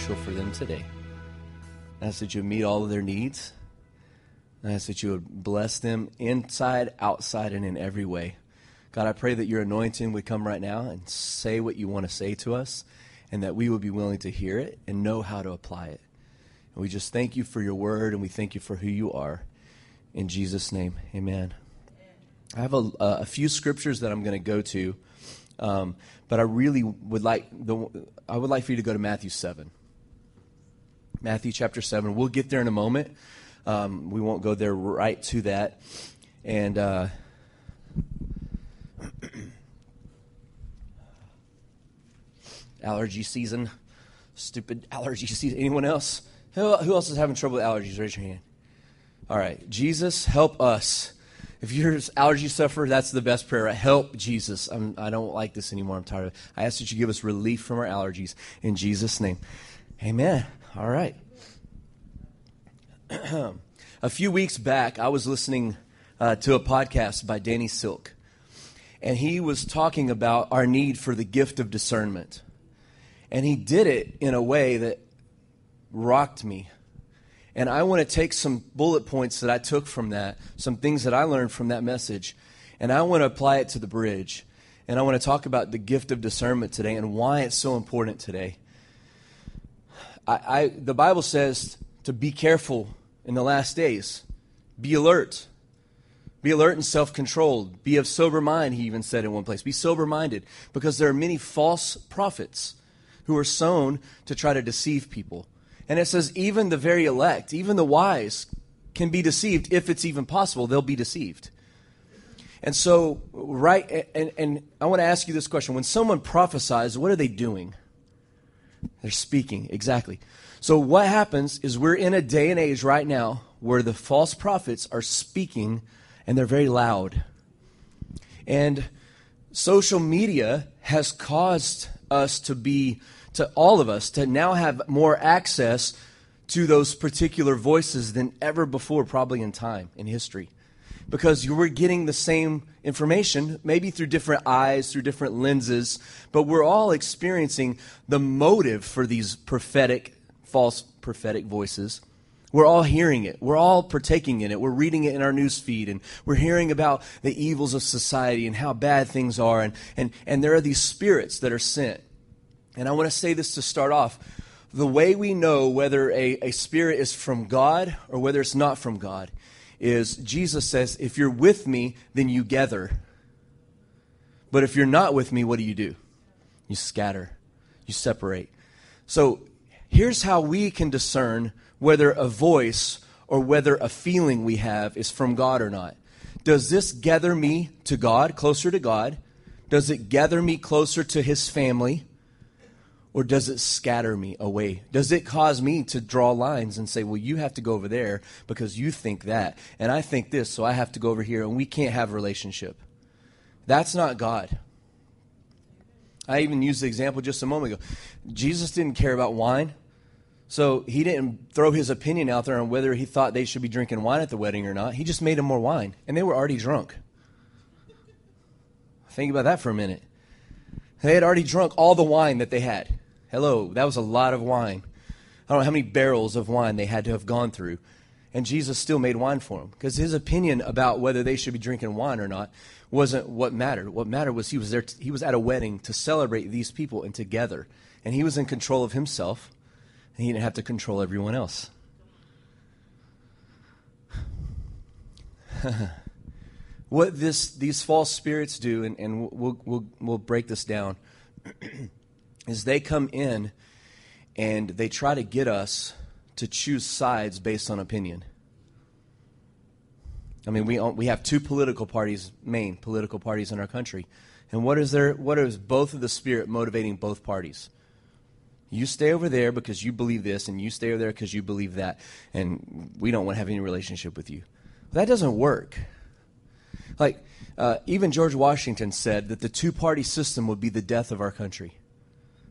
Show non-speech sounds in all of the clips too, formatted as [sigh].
special for them today. I ask that you meet all of their needs. I ask that you would bless them inside, outside, and in every way. God, I pray that your anointing would come right now and say what you want to say to us, and that we would be willing to hear it and know how to apply it. And we just thank you for your word, and we thank you for who you are. In Jesus' name, amen. I have a, a few scriptures that I'm going to go to. Um, but I really would like the I would like for you to go to Matthew seven. Matthew chapter seven. We'll get there in a moment. Um, we won't go there right to that. And uh, [clears throat] allergy season, stupid allergy season. Anyone else? Who, who else is having trouble with allergies? Raise your hand. All right, Jesus, help us if you're an allergy sufferer, that's the best prayer. Help, Jesus. I'm, I do not like this anymore. I'm tired of it. I ask that you give us relief from our allergies. In Jesus' name. Amen. All right. [clears throat] a few weeks back, I was listening uh, to a podcast by Danny Silk, and he was talking about our need for the gift of discernment. And he did it in a way that rocked me and I want to take some bullet points that I took from that, some things that I learned from that message, and I want to apply it to the bridge. And I want to talk about the gift of discernment today and why it's so important today. I, I, the Bible says to be careful in the last days, be alert. Be alert and self controlled. Be of sober mind, he even said in one place. Be sober minded because there are many false prophets who are sown to try to deceive people. And it says, even the very elect, even the wise, can be deceived if it's even possible. They'll be deceived. And so, right, and, and I want to ask you this question. When someone prophesies, what are they doing? They're speaking, exactly. So, what happens is we're in a day and age right now where the false prophets are speaking and they're very loud. And social media has caused us to be to all of us to now have more access to those particular voices than ever before, probably in time, in history. Because you were getting the same information, maybe through different eyes, through different lenses, but we're all experiencing the motive for these prophetic, false prophetic voices. We're all hearing it. We're all partaking in it. We're reading it in our news feed and we're hearing about the evils of society and how bad things are. And, and, and there are these spirits that are sent and I want to say this to start off. The way we know whether a, a spirit is from God or whether it's not from God is Jesus says, if you're with me, then you gather. But if you're not with me, what do you do? You scatter, you separate. So here's how we can discern whether a voice or whether a feeling we have is from God or not. Does this gather me to God, closer to God? Does it gather me closer to His family? Or does it scatter me away? Does it cause me to draw lines and say, well, you have to go over there because you think that, and I think this, so I have to go over here, and we can't have a relationship? That's not God. I even used the example just a moment ago. Jesus didn't care about wine, so he didn't throw his opinion out there on whether he thought they should be drinking wine at the wedding or not. He just made them more wine, and they were already drunk. Think about that for a minute. They had already drunk all the wine that they had. Hello, that was a lot of wine. I don't know how many barrels of wine they had to have gone through. And Jesus still made wine for them because his opinion about whether they should be drinking wine or not wasn't what mattered. What mattered was he was there. T- he was at a wedding to celebrate these people and together, and he was in control of himself, and he didn't have to control everyone else. [laughs] what this these false spirits do, and, and we'll, we'll, we'll break this down. [clears throat] is they come in and they try to get us to choose sides based on opinion. I mean, we, we have two political parties, main political parties in our country. And what is there, what is both of the spirit motivating both parties? You stay over there because you believe this, and you stay over there because you believe that, and we don't want to have any relationship with you. That doesn't work. Like, uh, even George Washington said that the two party system would be the death of our country.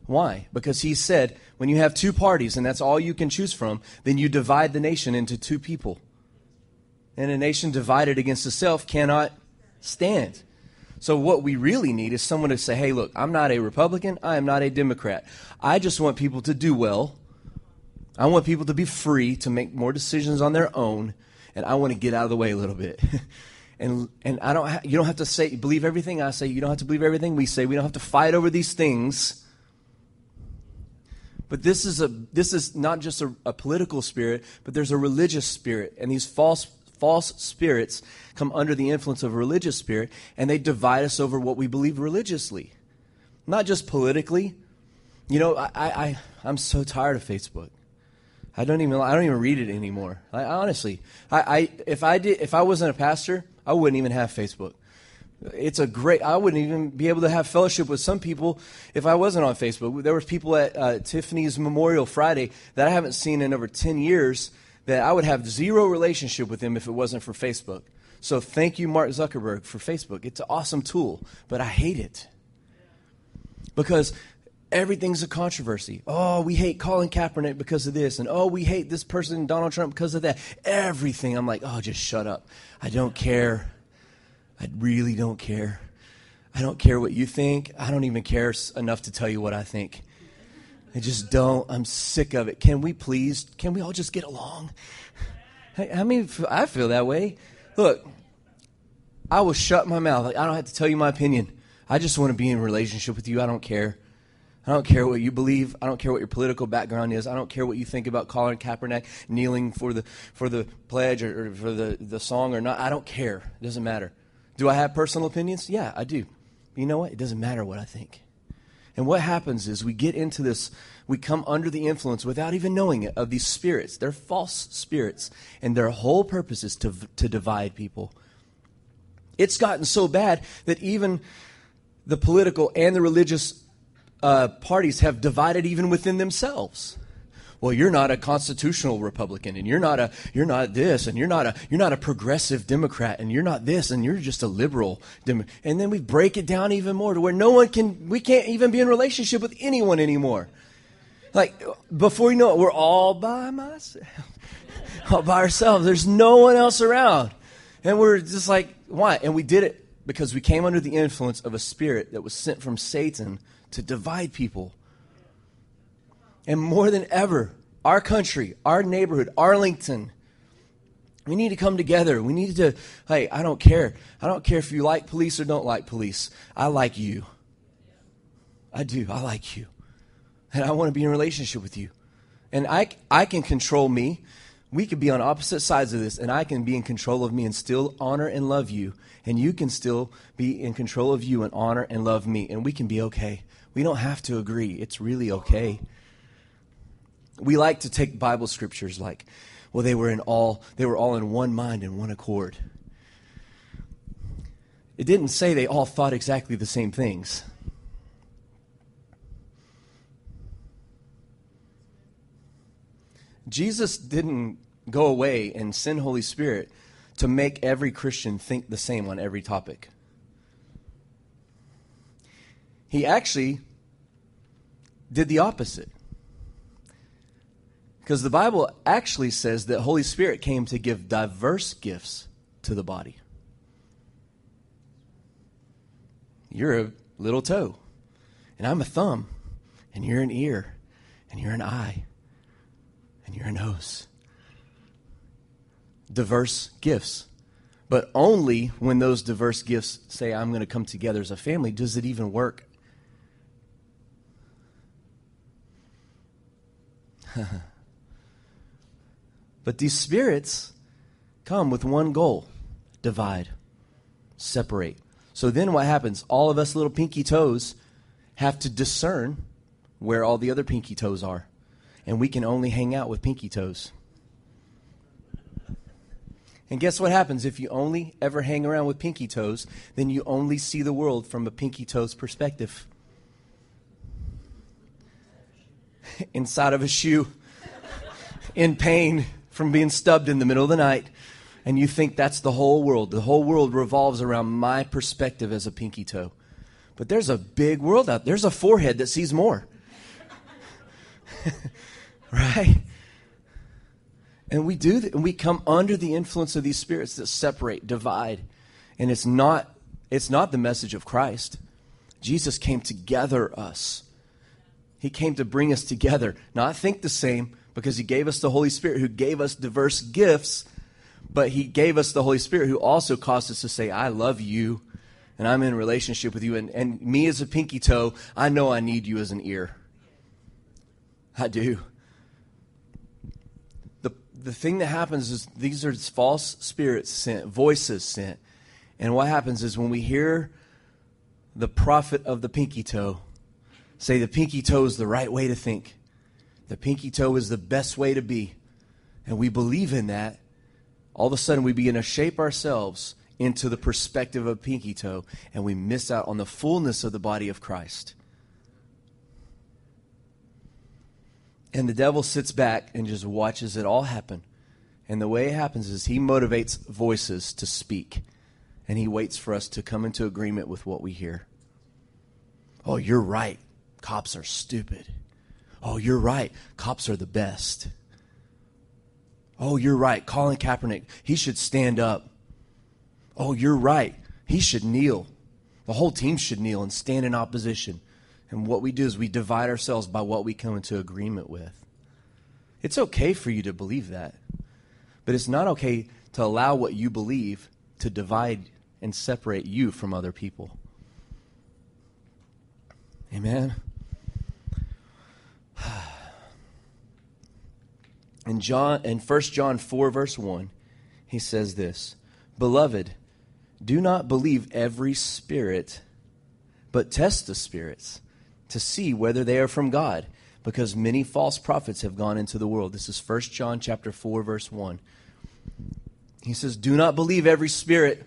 Why? Because he said, when you have two parties and that's all you can choose from, then you divide the nation into two people. And a nation divided against itself cannot stand. So, what we really need is someone to say, hey, look, I'm not a Republican. I am not a Democrat. I just want people to do well. I want people to be free to make more decisions on their own. And I want to get out of the way a little bit. [laughs] and, and I don't ha- you don't have to say, believe everything I say. You don't have to believe everything we say. We don't have to fight over these things. But this is, a, this is not just a, a political spirit, but there's a religious spirit. And these false false spirits come under the influence of a religious spirit and they divide us over what we believe religiously, not just politically. You know, I, I, I'm so tired of Facebook. I don't even I don't even read it anymore. I, honestly, I, I if I did if I wasn't a pastor, I wouldn't even have Facebook. It's a great. I wouldn't even be able to have fellowship with some people if I wasn't on Facebook. There was people at uh, Tiffany's Memorial Friday that I haven't seen in over ten years that I would have zero relationship with them if it wasn't for Facebook. So thank you, Mark Zuckerberg, for Facebook. It's an awesome tool, but I hate it. Because everything's a controversy. Oh, we hate Colin Kaepernick because of this, and oh, we hate this person, Donald Trump, because of that. Everything. I'm like, oh, just shut up. I don't care. I really don't care. I don't care what you think. I don't even care enough to tell you what I think. I just don't. I'm sick of it. Can we please? Can we all just get along? I mean, I feel that way. Look, I will shut my mouth. I don't have to tell you my opinion. I just want to be in relationship with you. I don't care. I don't care what you believe. I don't care what your political background is. I don't care what you think about Colin Kaepernick kneeling for the for the pledge or, or for the, the song or not. I don't care. It doesn't matter. Do I have personal opinions? Yeah, I do. You know what? It doesn't matter what I think. And what happens is we get into this, we come under the influence without even knowing it of these spirits. They're false spirits, and their whole purpose is to, to divide people. It's gotten so bad that even the political and the religious uh, parties have divided even within themselves well you're not a constitutional republican and you're not a you're not this and you're not a you're not a progressive democrat and you're not this and you're just a liberal Dem-. and then we break it down even more to where no one can we can't even be in relationship with anyone anymore. Like before you know it we're all by myself [laughs] all by ourselves. There's no one else around. And we're just like why? And we did it because we came under the influence of a spirit that was sent from satan to divide people and more than ever, our country, our neighborhood, Arlington, we need to come together. We need to, hey, I don't care. I don't care if you like police or don't like police. I like you. I do. I like you. And I want to be in relationship with you. And I, I can control me. We could be on opposite sides of this, and I can be in control of me and still honor and love you. And you can still be in control of you and honor and love me. And we can be okay. We don't have to agree. It's really okay we like to take Bible scriptures like, well, they were in all they were all in one mind and one accord. It didn't say they all thought exactly the same things. Jesus didn't go away and send Holy Spirit to make every Christian think the same on every topic. He actually did the opposite. Because the Bible actually says that Holy Spirit came to give diverse gifts to the body. You're a little toe, and I'm a thumb, and you're an ear, and you're an eye, and you're a nose. Diverse gifts. But only when those diverse gifts say, I'm going to come together as a family, does it even work. [laughs] But these spirits come with one goal divide, separate. So then what happens? All of us little pinky toes have to discern where all the other pinky toes are. And we can only hang out with pinky toes. And guess what happens if you only ever hang around with pinky toes? Then you only see the world from a pinky toes perspective. [laughs] Inside of a shoe, [laughs] in pain from being stubbed in the middle of the night, and you think that's the whole world. The whole world revolves around my perspective as a pinky toe. But there's a big world out there. There's a forehead that sees more. [laughs] right? And we do that, and we come under the influence of these spirits that separate, divide. And it's not It's not the message of Christ. Jesus came to gather us. He came to bring us together, not think the same, because He gave us the Holy Spirit who gave us diverse gifts, but He gave us the Holy Spirit who also caused us to say, I love you and I'm in relationship with you. And, and me as a pinky toe, I know I need you as an ear. I do. The, the thing that happens is these are false spirits sent, voices sent. And what happens is when we hear the prophet of the pinky toe say the pinky toe is the right way to think, the pinky toe is the best way to be, and we believe in that, all of a sudden we begin to shape ourselves into the perspective of pinky toe, and we miss out on the fullness of the body of Christ. And the devil sits back and just watches it all happen. And the way it happens is he motivates voices to speak. And he waits for us to come into agreement with what we hear. Oh, you're right. Cops are stupid. Oh, you're right. Cops are the best. Oh, you're right. Colin Kaepernick, he should stand up. Oh, you're right. He should kneel. The whole team should kneel and stand in opposition. And what we do is we divide ourselves by what we come into agreement with. It's okay for you to believe that, but it's not okay to allow what you believe to divide and separate you from other people. Amen. In John in 1 John 4 verse 1, he says this, "Beloved, do not believe every spirit, but test the spirits to see whether they are from God, because many false prophets have gone into the world. This is 1 John chapter 4 verse 1. He says, "Do not believe every spirit,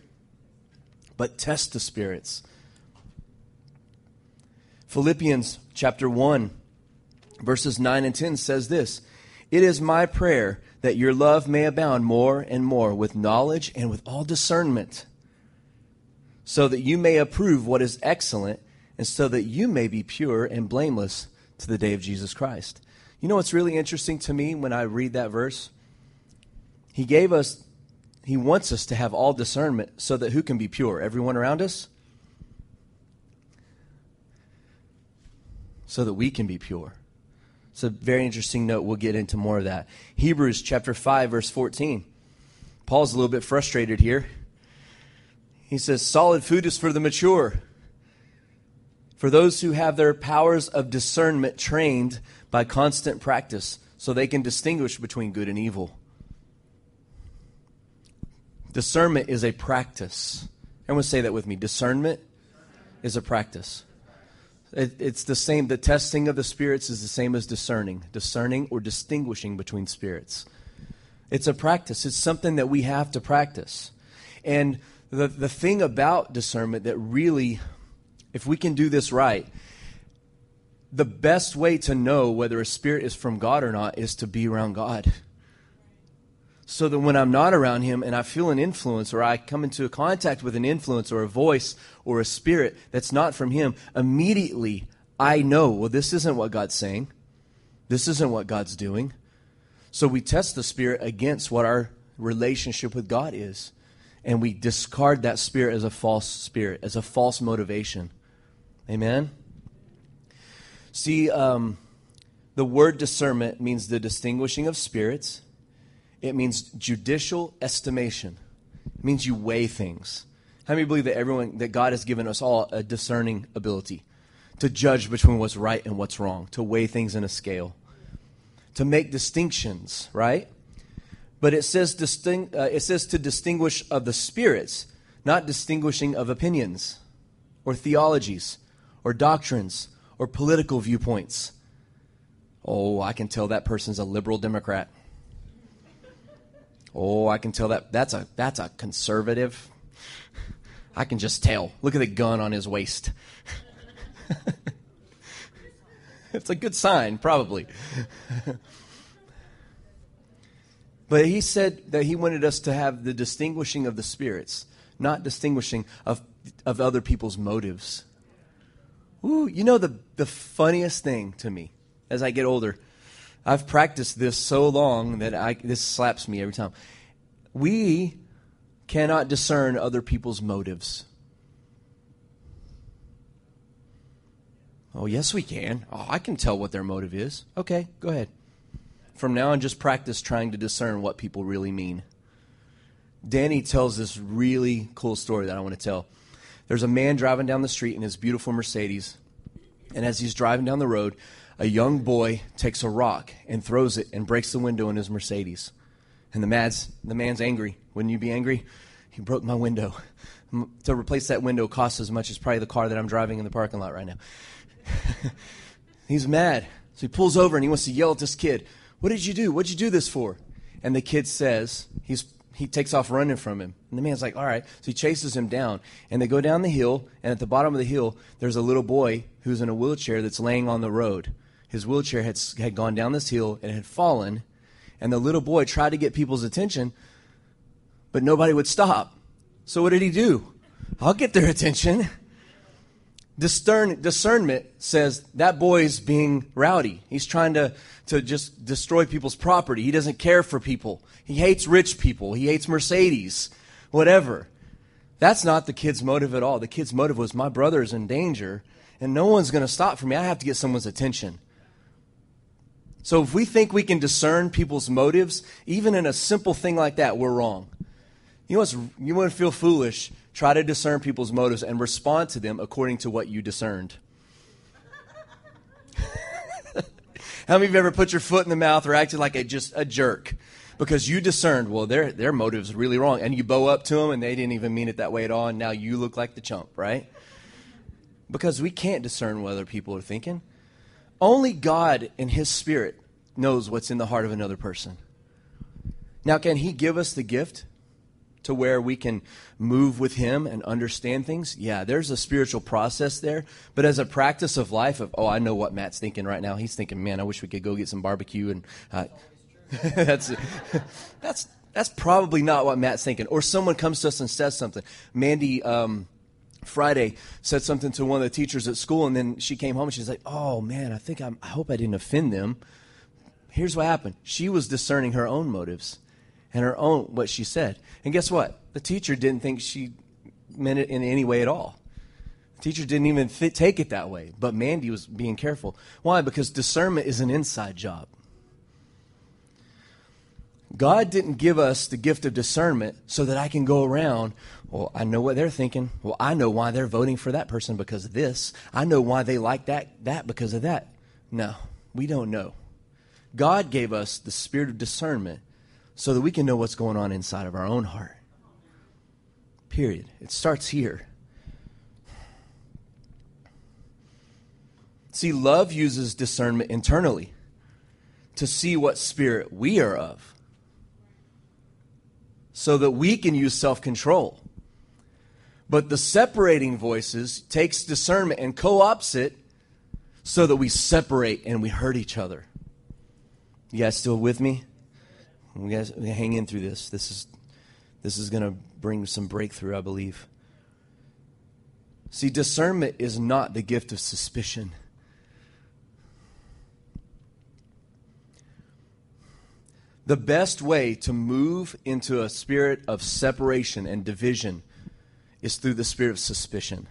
but test the spirits." Philippians chapter 1 verses 9 and 10 says this, "It is my prayer that your love may abound more and more with knowledge and with all discernment." so that you may approve what is excellent, and so that you may be pure and blameless to the day of Jesus Christ. You know what's really interesting to me when I read that verse? He gave us, He wants us to have all discernment so that who can be pure? Everyone around us? So that we can be pure. It's a very interesting note. We'll get into more of that. Hebrews chapter 5, verse 14. Paul's a little bit frustrated here. He says, solid food is for the mature, for those who have their powers of discernment trained by constant practice, so they can distinguish between good and evil. Discernment is a practice. Everyone say that with me. Discernment is a practice. It, it's the same, the testing of the spirits is the same as discerning, discerning or distinguishing between spirits. It's a practice, it's something that we have to practice. And the, the thing about discernment that really, if we can do this right, the best way to know whether a spirit is from God or not is to be around God. So that when I'm not around Him and I feel an influence or I come into contact with an influence or a voice or a spirit that's not from Him, immediately I know, well, this isn't what God's saying. This isn't what God's doing. So we test the spirit against what our relationship with God is and we discard that spirit as a false spirit, as a false motivation. Amen? See, um, the word discernment means the distinguishing of spirits, it means judicial estimation. It means you weigh things. How many believe that everyone, that God has given us all a discerning ability to judge between what's right and what's wrong, to weigh things in a scale, to make distinctions, right? But it says, disting, uh, it says to distinguish of the spirits, not distinguishing of opinions or theologies or doctrines or political viewpoints. Oh, I can tell that person's a liberal Democrat. Oh, I can tell that that's a that's a conservative. I can just tell. Look at the gun on his waist. [laughs] it's a good sign, probably. [laughs] But he said that he wanted us to have the distinguishing of the spirits, not distinguishing of, of other people's motives. Ooh, you know the, the funniest thing to me as I get older, I've practiced this so long that I, this slaps me every time. We cannot discern other people's motives. Oh, yes, we can. Oh, I can tell what their motive is. Okay, go ahead. From now on, just practice trying to discern what people really mean. Danny tells this really cool story that I want to tell. There's a man driving down the street in his beautiful Mercedes, and as he's driving down the road, a young boy takes a rock and throws it and breaks the window in his Mercedes. And the man's, the man's angry. Wouldn't you be angry? He broke my window. To replace that window costs as much as probably the car that I'm driving in the parking lot right now. [laughs] He's mad. So he pulls over and he wants to yell at this kid, What did you do? What'd you do this for? And the kid says, he's, he takes off running from him. And the man's like, All right. So he chases him down. And they go down the hill. And at the bottom of the hill, there's a little boy who's in a wheelchair that's laying on the road. His wheelchair had, had gone down this hill and had fallen. And the little boy tried to get people's attention, but nobody would stop. So what did he do? I'll get their attention. Discern, discernment says that boy's being rowdy. He's trying to, to just destroy people's property. He doesn't care for people. He hates rich people. He hates Mercedes, whatever. That's not the kid's motive at all. The kid's motive was my brother is in danger and no one's going to stop for me. I have to get someone's attention. So if we think we can discern people's motives, even in a simple thing like that, we're wrong. You, know want to feel foolish? Try to discern people's motives and respond to them according to what you discerned. [laughs] How many of you ever put your foot in the mouth or acted like a just a jerk because you discerned? Well, their their motive's really wrong, and you bow up to them, and they didn't even mean it that way at all, and now you look like the chump, right? Because we can't discern what other people are thinking. Only God in His Spirit knows what's in the heart of another person. Now, can He give us the gift to where we can move with him and understand things? Yeah there's a spiritual process there but as a practice of life of oh i know what matt's thinking right now. He's thinking man i wish we could go get some barbecue and uh, [laughs] that's that's that's probably not what matt's thinking. Or someone comes to us and says something mandy um, Friday said something to one of the teachers at school, and then she came home and she's like, "Oh man, I think I'm, I hope I didn't offend them." Here's what happened: she was discerning her own motives and her own what she said. And guess what? The teacher didn't think she meant it in any way at all. The teacher didn't even th- take it that way, but Mandy was being careful. Why? Because discernment is an inside job. God didn't give us the gift of discernment so that I can go around, well, I know what they're thinking. Well, I know why they're voting for that person because of this. I know why they like that that because of that. No, we don't know. God gave us the spirit of discernment so that we can know what's going on inside of our own heart. Period. It starts here. See, love uses discernment internally to see what spirit we are of so that we can use self control. But the separating voices takes discernment and co ops it so that we separate and we hurt each other. You guys still with me? We guys hang in through this. This is this is going to bring some breakthrough, I believe. See, discernment is not the gift of suspicion. The best way to move into a spirit of separation and division is through the spirit of suspicion.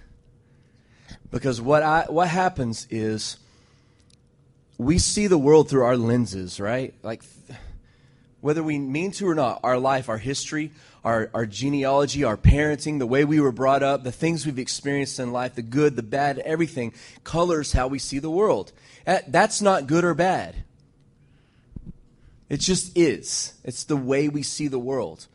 Because what I what happens is we see the world through our lenses, right? Like whether we mean to or not, our life, our history, our, our genealogy, our parenting, the way we were brought up, the things we've experienced in life, the good, the bad, everything colors how we see the world. Eh, that's not good or bad. It just is. It's the way we see the world.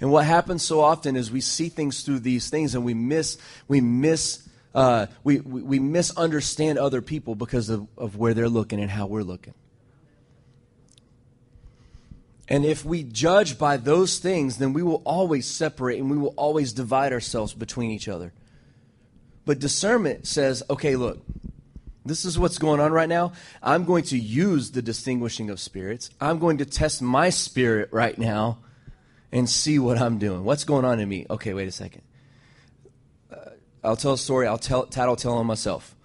And what happens so often is we see things through these things and we miss, we miss, uh, we, we, we misunderstand other people because of, of where they're looking and how we're looking. And if we judge by those things, then we will always separate and we will always divide ourselves between each other. But discernment says, okay, look, this is what's going on right now. I'm going to use the distinguishing of spirits. I'm going to test my spirit right now and see what I'm doing. What's going on in me? Okay, wait a second. Uh, I'll tell a story. I'll tell, tattle tell on myself.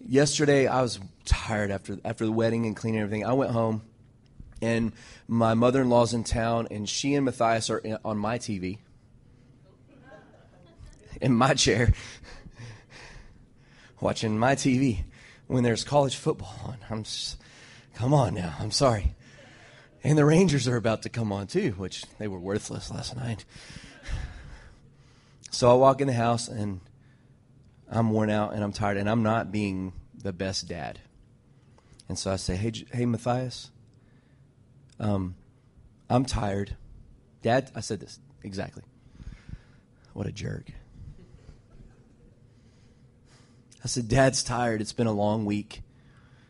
Yesterday, I was tired after after the wedding and cleaning everything. I went home and my mother in law's in town, and she and Matthias are in, on my TV, in my chair, [laughs] watching my TV. when there's college football on. I'm just, come on now. I'm sorry. And the Rangers are about to come on too, which they were worthless last night. So I walk in the house and I'm worn out and I'm tired and I'm not being the best dad. And so I say, "Hey, hey, Matthias, um, I'm tired." Dad, I said this exactly. What a jerk. I said, Dad's tired. It's been a long week.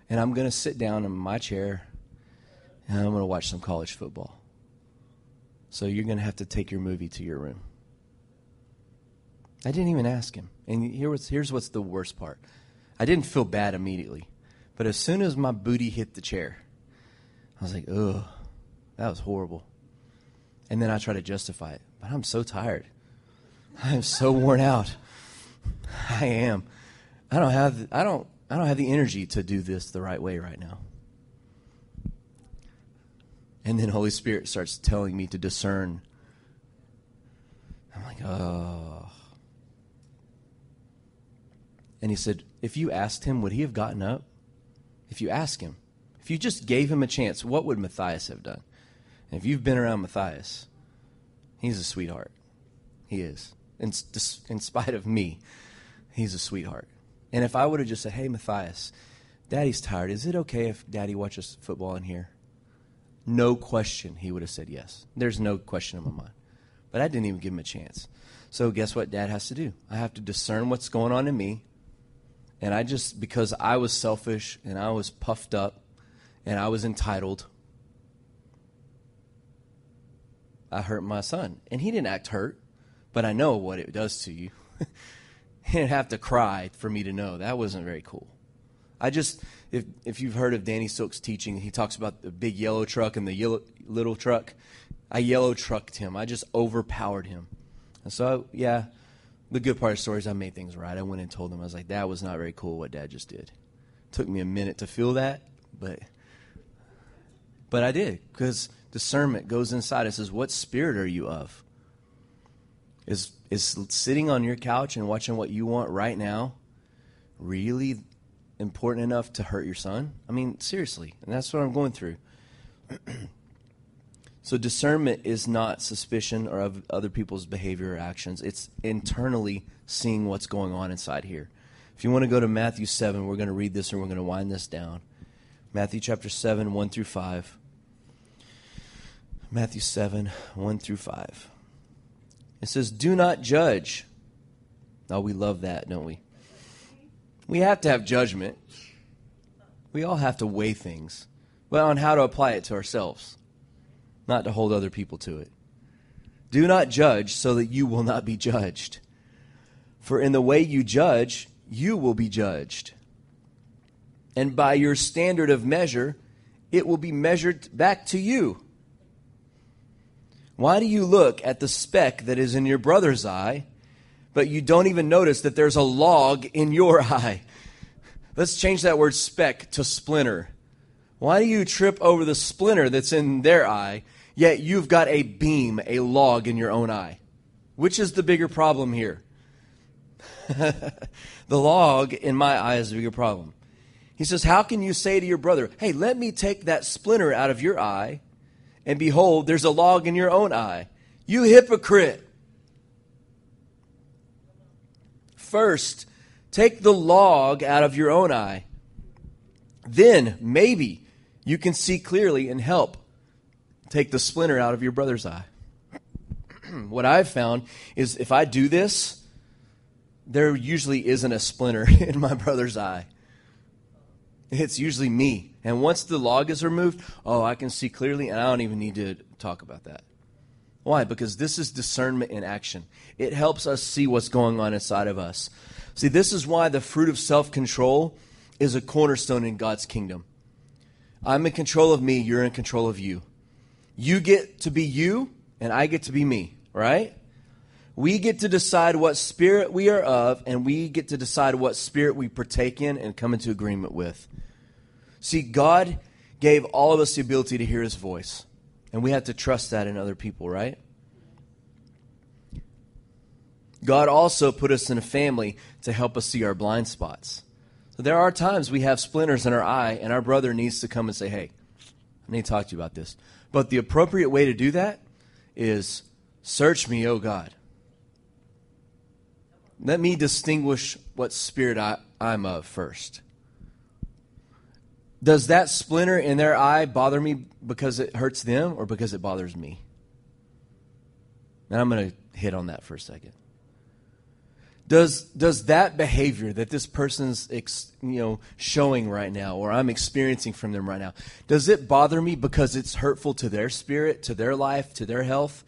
And I'm to sit down in my chair and I'm going to watch some college football. So you're going to have to take your movie to your room. I didn't even ask him. And here was, here's what's the worst part I didn't feel bad immediately. But as soon as my booty hit the chair, I was like, ugh, that was horrible. And then I try to justify it. But I'm so tired. I am so worn out. I am. I don't have I don't I don't have the energy to do this the right way right now. And then Holy Spirit starts telling me to discern. I'm like, oh. And he said, if you asked him, would he have gotten up? If you ask him, if you just gave him a chance, what would Matthias have done? And if you've been around Matthias, he's a sweetheart. He is. In, in spite of me, he's a sweetheart. And if I would have just said, hey, Matthias, daddy's tired. Is it okay if daddy watches football in here? No question, he would have said yes. There's no question in my mind. But I didn't even give him a chance. So guess what dad has to do? I have to discern what's going on in me. And I just, because I was selfish and I was puffed up and I was entitled, I hurt my son. And he didn't act hurt, but I know what it does to you. [laughs] he didn't have to cry for me to know. That wasn't very cool. I just, if, if you've heard of Danny Silk's teaching, he talks about the big yellow truck and the yellow, little truck. I yellow trucked him. I just overpowered him. And so, yeah, the good part of the story is I made things right. I went and told him, I was like, that was not very cool what dad just did. Took me a minute to feel that, but but I did because discernment goes inside. It says, "What spirit are you of?" Is is sitting on your couch and watching what you want right now really important enough to hurt your son? I mean, seriously. And that's what I'm going through. [clears throat] so discernment is not suspicion or of other people's behavior or actions. It's internally seeing what's going on inside here. If you want to go to Matthew 7, we're going to read this and we're going to wind this down. Matthew chapter 7, 1 through 5. Matthew 7, 1 through 5. It says, Do not judge. Oh, we love that, don't we? We have to have judgment. We all have to weigh things, but on how to apply it to ourselves, not to hold other people to it. Do not judge so that you will not be judged. For in the way you judge, you will be judged. And by your standard of measure, it will be measured back to you. Why do you look at the speck that is in your brother's eye, but you don't even notice that there's a log in your [laughs] eye? Let's change that word speck to splinter. Why do you trip over the splinter that's in their eye, yet you've got a beam, a log in your own eye? Which is the bigger problem here? [laughs] the log in my eye is the bigger problem. He says, How can you say to your brother, Hey, let me take that splinter out of your eye and behold, there's a log in your own eye. You hypocrite. First, take the log out of your own eye. Then, maybe, you can see clearly and help take the splinter out of your brother's eye. [clears throat] what I've found is if I do this, there usually isn't a splinter [laughs] in my brother's eye. It's usually me. And once the log is removed, oh, I can see clearly, and I don't even need to talk about that. Why? Because this is discernment in action. It helps us see what's going on inside of us. See, this is why the fruit of self control is a cornerstone in God's kingdom. I'm in control of me, you're in control of you. You get to be you, and I get to be me, right? We get to decide what spirit we are of, and we get to decide what spirit we partake in and come into agreement with. See, God gave all of us the ability to hear his voice, and we have to trust that in other people, right? God also put us in a family to help us see our blind spots. So there are times we have splinters in our eye, and our brother needs to come and say, Hey, I need to talk to you about this. But the appropriate way to do that is search me, O God. Let me distinguish what spirit I, I'm of first. Does that splinter in their eye bother me because it hurts them or because it bothers me? And I'm going to hit on that for a second. Does, does that behavior that this person's ex, you know, showing right now or I'm experiencing from them right now, does it bother me because it's hurtful to their spirit, to their life, to their health?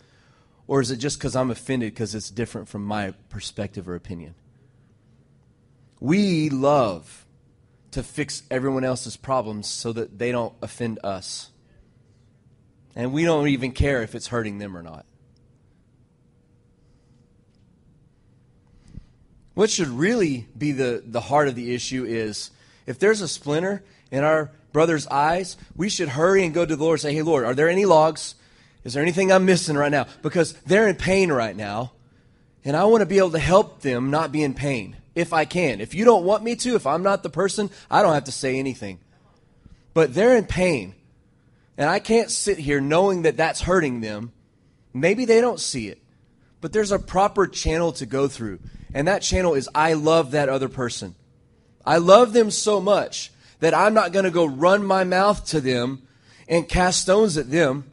Or is it just because I'm offended because it's different from my perspective or opinion? We love to fix everyone else's problems so that they don't offend us. And we don't even care if it's hurting them or not. What should really be the, the heart of the issue is if there's a splinter in our brother's eyes, we should hurry and go to the Lord and say, Hey, Lord, are there any logs? Is there anything I'm missing right now? Because they're in pain right now, and I want to be able to help them not be in pain if I can. If you don't want me to, if I'm not the person, I don't have to say anything. But they're in pain, and I can't sit here knowing that that's hurting them. Maybe they don't see it, but there's a proper channel to go through. And that channel is I love that other person. I love them so much that I'm not going to go run my mouth to them and cast stones at them.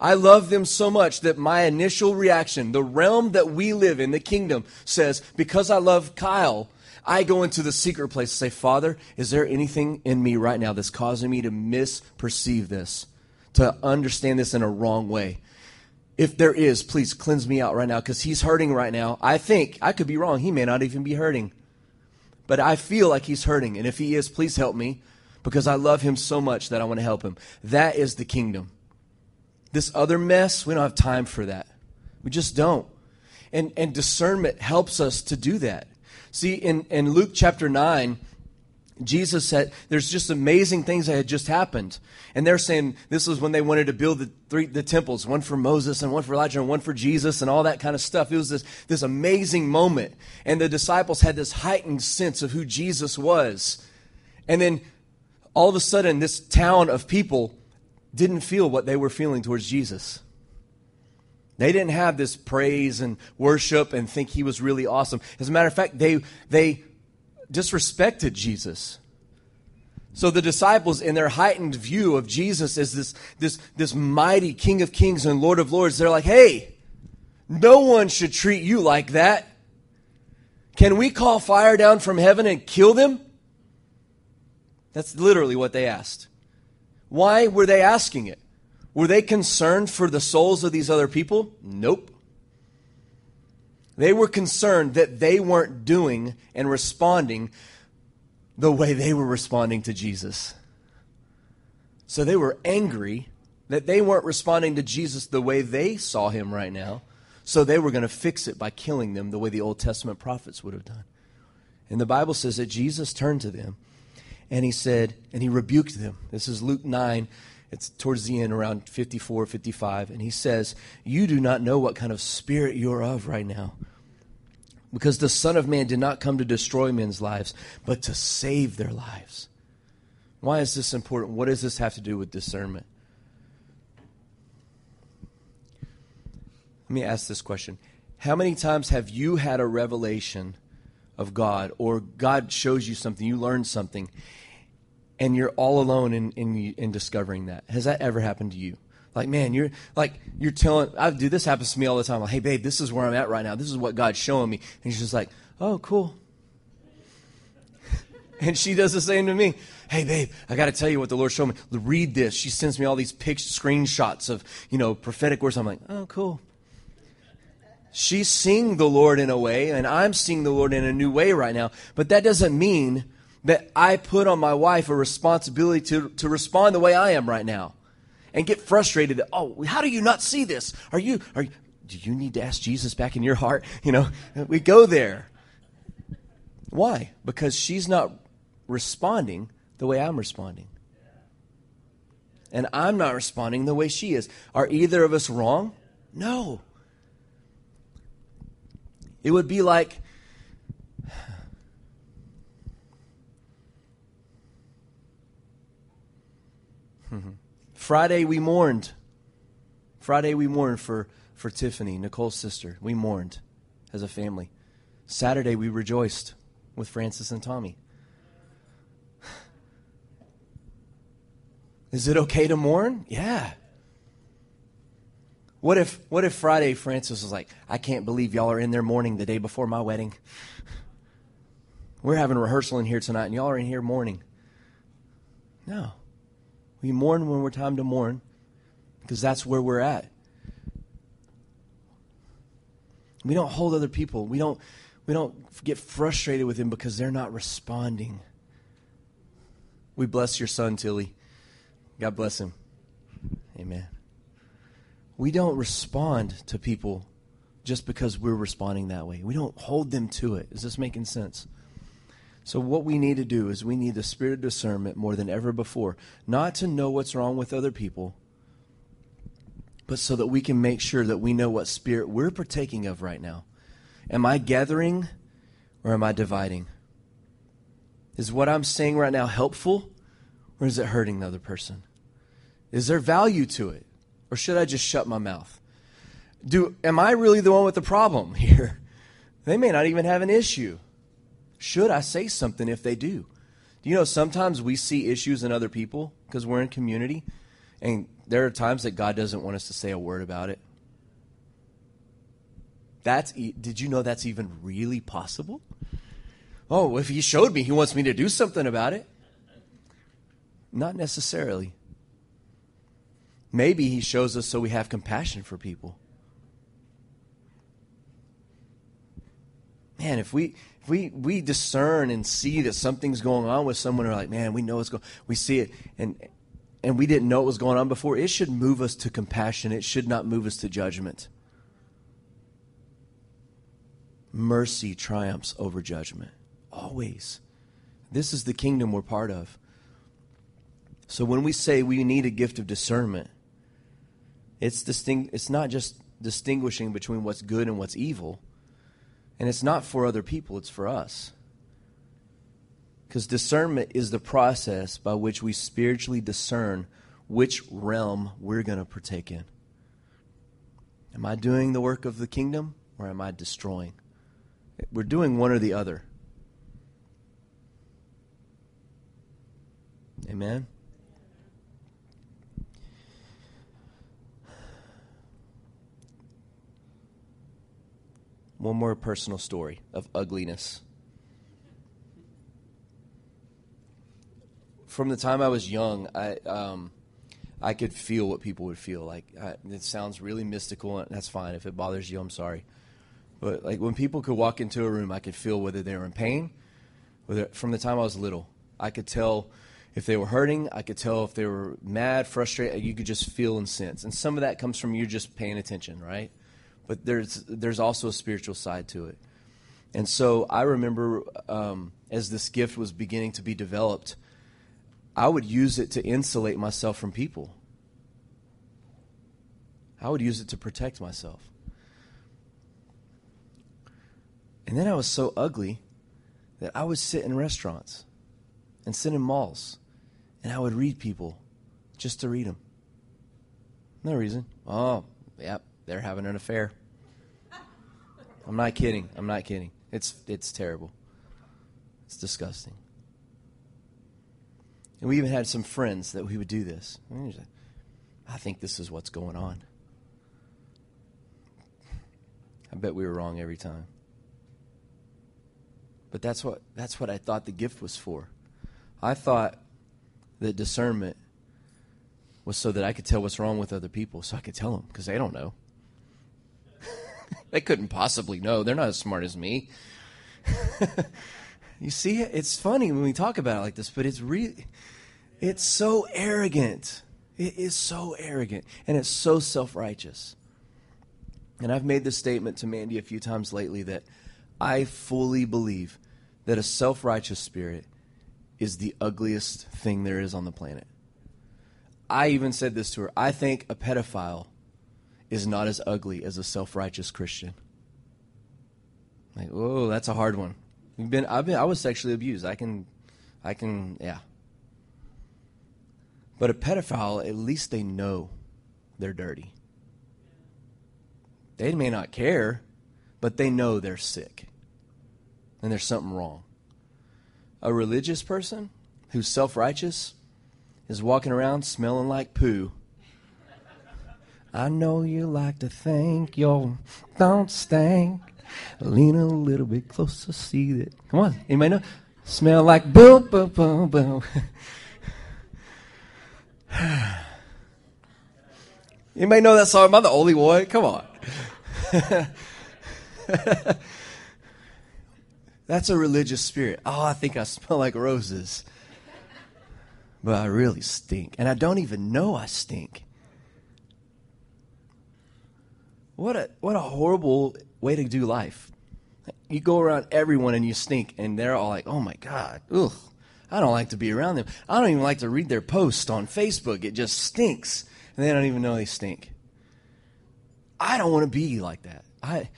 I love them so much that my initial reaction, the realm that we live in, the kingdom, says, because I love Kyle, I go into the secret place and say, Father, is there anything in me right now that's causing me to misperceive this, to understand this in a wrong way? If there is, please cleanse me out right now because he's hurting right now. I think, I could be wrong. He may not even be hurting. But I feel like he's hurting. And if he is, please help me because I love him so much that I want to help him. That is the kingdom. This other mess, we don't have time for that. We just don't. And, and discernment helps us to do that. See, in, in Luke chapter 9, Jesus said, there's just amazing things that had just happened. And they're saying this was when they wanted to build the three the temples, one for Moses and one for Elijah and one for Jesus and all that kind of stuff. It was this, this amazing moment. And the disciples had this heightened sense of who Jesus was. And then all of a sudden, this town of people didn't feel what they were feeling towards Jesus. They didn't have this praise and worship and think he was really awesome. As a matter of fact, they, they disrespected Jesus. So the disciples, in their heightened view of Jesus as this, this, this mighty King of Kings and Lord of Lords, they're like, hey, no one should treat you like that. Can we call fire down from heaven and kill them? That's literally what they asked. Why were they asking it? Were they concerned for the souls of these other people? Nope. They were concerned that they weren't doing and responding the way they were responding to Jesus. So they were angry that they weren't responding to Jesus the way they saw him right now. So they were going to fix it by killing them the way the Old Testament prophets would have done. And the Bible says that Jesus turned to them and he said, and he rebuked them. This is Luke 9. It's towards the end, around 54, 55. And he says, You do not know what kind of spirit you're of right now because the Son of Man did not come to destroy men's lives, but to save their lives. Why is this important? What does this have to do with discernment? Let me ask this question How many times have you had a revelation of God, or God shows you something, you learn something, and you're all alone in, in, in discovering that? Has that ever happened to you? Like, man, you're like you're telling I do this happens to me all the time. Like, hey babe, this is where I'm at right now. This is what God's showing me. And she's just like, Oh, cool. [laughs] and she does the same to me. Hey babe, I gotta tell you what the Lord showed me. Read this. She sends me all these pictures, screenshots of, you know, prophetic words. I'm like, oh cool. She's seeing the Lord in a way, and I'm seeing the Lord in a new way right now. But that doesn't mean that I put on my wife a responsibility to, to respond the way I am right now and get frustrated. that, Oh, how do you not see this? Are you, are you, do you need to ask Jesus back in your heart? [laughs] You know, we go there. Why? Because she's not responding the way I'm responding. And I'm not responding the way she is. Are either of us wrong? No. It would be like [sighs] Friday we mourned. Friday we mourned for, for Tiffany, Nicole's sister. We mourned as a family. Saturday we rejoiced with Francis and Tommy. [sighs] Is it okay to mourn? Yeah. What if what if Friday Francis was like, I can't believe y'all are in there mourning the day before my wedding. We're having rehearsal in here tonight and y'all are in here mourning. No. We mourn when we're time to mourn because that's where we're at. We don't hold other people. We don't we don't get frustrated with them because they're not responding. We bless your son, Tilly. God bless him. Amen. We don't respond to people just because we're responding that way. We don't hold them to it. Is this making sense? So, what we need to do is we need the spirit of discernment more than ever before. Not to know what's wrong with other people, but so that we can make sure that we know what spirit we're partaking of right now. Am I gathering or am I dividing? Is what I'm saying right now helpful or is it hurting the other person? Is there value to it? Or should I just shut my mouth? Do am I really the one with the problem [laughs] here? They may not even have an issue. Should I say something if they do? Do you know sometimes we see issues in other people because we're in community and there are times that God doesn't want us to say a word about it. That's did you know that's even really possible? Oh, if he showed me, he wants me to do something about it. Not necessarily. Maybe he shows us so we have compassion for people. Man, if we if we we discern and see that something's going on with someone, we're like, man, we know it's going. We see it, and and we didn't know what was going on before. It should move us to compassion. It should not move us to judgment. Mercy triumphs over judgment. Always. This is the kingdom we're part of. So when we say we need a gift of discernment, it's, distinct, it's not just distinguishing between what's good and what's evil. And it's not for other people, it's for us. Because discernment is the process by which we spiritually discern which realm we're going to partake in. Am I doing the work of the kingdom or am I destroying? We're doing one or the other. Amen. One more personal story of ugliness. From the time I was young, I um, I could feel what people would feel. Like I, it sounds really mystical, and that's fine. If it bothers you, I'm sorry. But like when people could walk into a room, I could feel whether they were in pain. Whether from the time I was little, I could tell if they were hurting. I could tell if they were mad, frustrated. You could just feel and sense. And some of that comes from you just paying attention, right? But there's there's also a spiritual side to it. And so I remember um, as this gift was beginning to be developed, I would use it to insulate myself from people. I would use it to protect myself. And then I was so ugly that I would sit in restaurants and sit in malls and I would read people just to read them. No reason. Oh, yep, they're having an affair. I'm not kidding. I'm not kidding. It's it's terrible. It's disgusting. And we even had some friends that we would do this. I think this is what's going on. I bet we were wrong every time. But that's what that's what I thought the gift was for. I thought that discernment was so that I could tell what's wrong with other people, so I could tell them because they don't know. They couldn't possibly know. They're not as smart as me. [laughs] you see, it's funny when we talk about it like this, but it's really, it's so arrogant. It is so arrogant, and it's so self righteous. And I've made this statement to Mandy a few times lately that I fully believe that a self righteous spirit is the ugliest thing there is on the planet. I even said this to her. I think a pedophile is not as ugly as a self-righteous Christian. Like, oh, that's a hard one. You've been, I've been, I was sexually abused. I can, I can, yeah. But a pedophile, at least they know they're dirty. They may not care, but they know they're sick and there's something wrong. A religious person who's self righteous is walking around smelling like poo. I know you like to think you don't stink. Lean a little bit closer, see that. Come on, anybody know? Smell like boom, boom, boom, boom. [sighs] anybody know that song? The only one? Come on. [laughs] That's a religious spirit. Oh, I think I smell like roses. But I really stink. And I don't even know I stink. What a what a horrible way to do life. You go around everyone and you stink, and they're all like, "Oh my god, ugh, I don't like to be around them. I don't even like to read their post on Facebook. It just stinks, and they don't even know they stink." I don't want to be like that. I,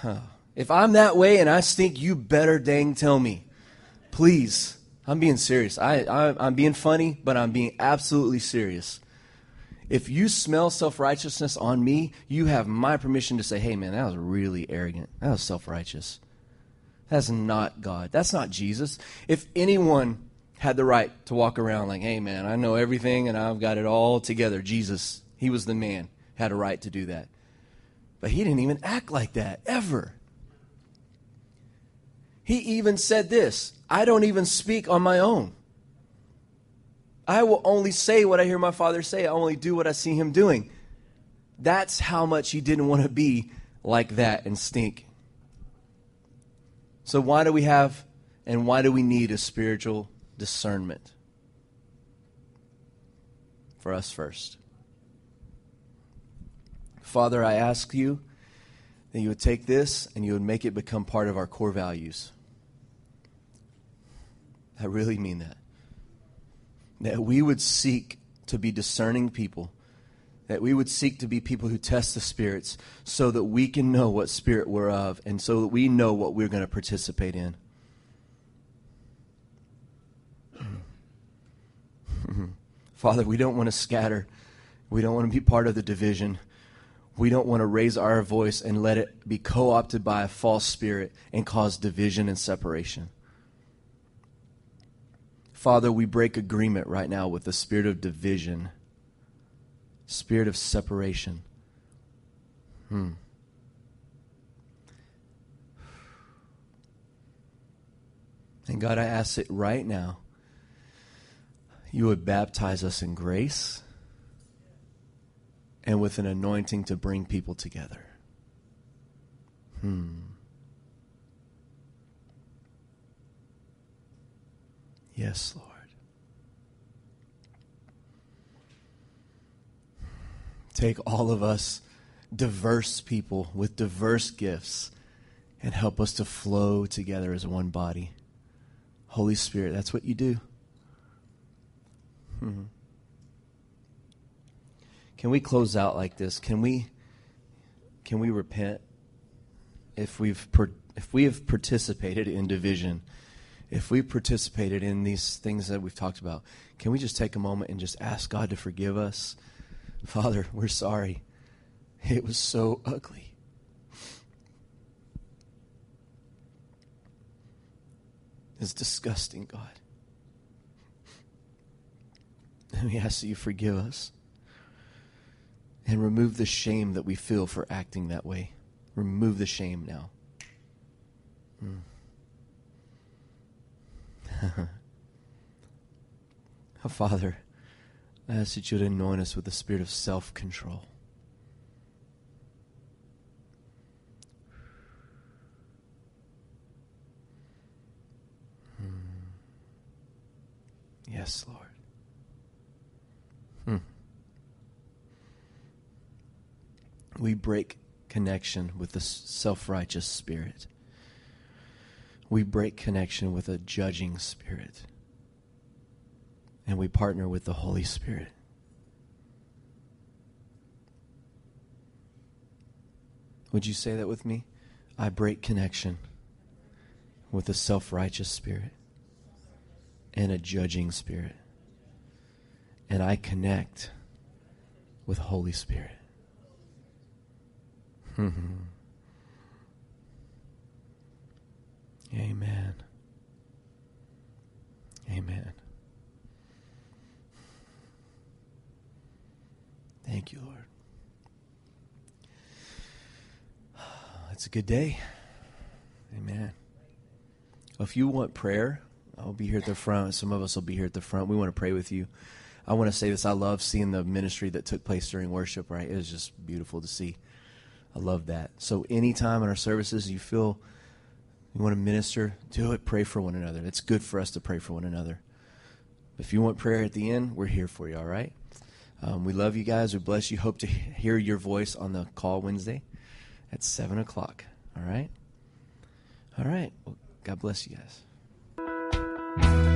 huh. if I'm that way and I stink, you better dang tell me, please. I'm being serious. I, I I'm being funny, but I'm being absolutely serious. If you smell self righteousness on me, you have my permission to say, hey, man, that was really arrogant. That was self righteous. That's not God. That's not Jesus. If anyone had the right to walk around like, hey, man, I know everything and I've got it all together, Jesus, he was the man, had a right to do that. But he didn't even act like that, ever. He even said this I don't even speak on my own. I will only say what I hear my father say. I only do what I see him doing. That's how much he didn't want to be like that and stink. So, why do we have and why do we need a spiritual discernment? For us first. Father, I ask you that you would take this and you would make it become part of our core values. I really mean that that we would seek to be discerning people, that we would seek to be people who test the spirits so that we can know what spirit we're of and so that we know what we're going to participate in. [clears throat] Father, we don't want to scatter. We don't want to be part of the division. We don't want to raise our voice and let it be co opted by a false spirit and cause division and separation. Father, we break agreement right now with the spirit of division, spirit of separation. Hmm. And God, I ask it right now. You would baptize us in grace and with an anointing to bring people together. Hmm. Yes, Lord. Take all of us, diverse people with diverse gifts, and help us to flow together as one body. Holy Spirit, that's what you do. hmm Can we close out like this? Can we can we repent if we've per, if we have participated in division? If we participated in these things that we've talked about, can we just take a moment and just ask God to forgive us? Father, we're sorry. It was so ugly. It's disgusting, God. And we ask that you forgive us and remove the shame that we feel for acting that way. Remove the shame now. Mm. [laughs] Father, I ask that you would anoint us with the spirit of self control. Hmm. Yes, Lord. Hmm. We break connection with the self righteous spirit we break connection with a judging spirit and we partner with the Holy Spirit. Would you say that with me? I break connection with a self righteous spirit and a judging spirit. and I connect with Holy Spirit. [laughs] Amen. Amen. Thank you, Lord. [sighs] It's a good day. Amen. If you want prayer, I'll be here at the front. Some of us will be here at the front. We want to pray with you. I want to say this. I love seeing the ministry that took place during worship, right? It was just beautiful to see. I love that. So, anytime in our services you feel you want to minister, do it. Pray for one another. It's good for us to pray for one another. If you want prayer at the end, we're here for you, all right? Um, we love you guys. We bless you. Hope to hear your voice on the call Wednesday at 7 o'clock, all right? All right. Well, God bless you guys.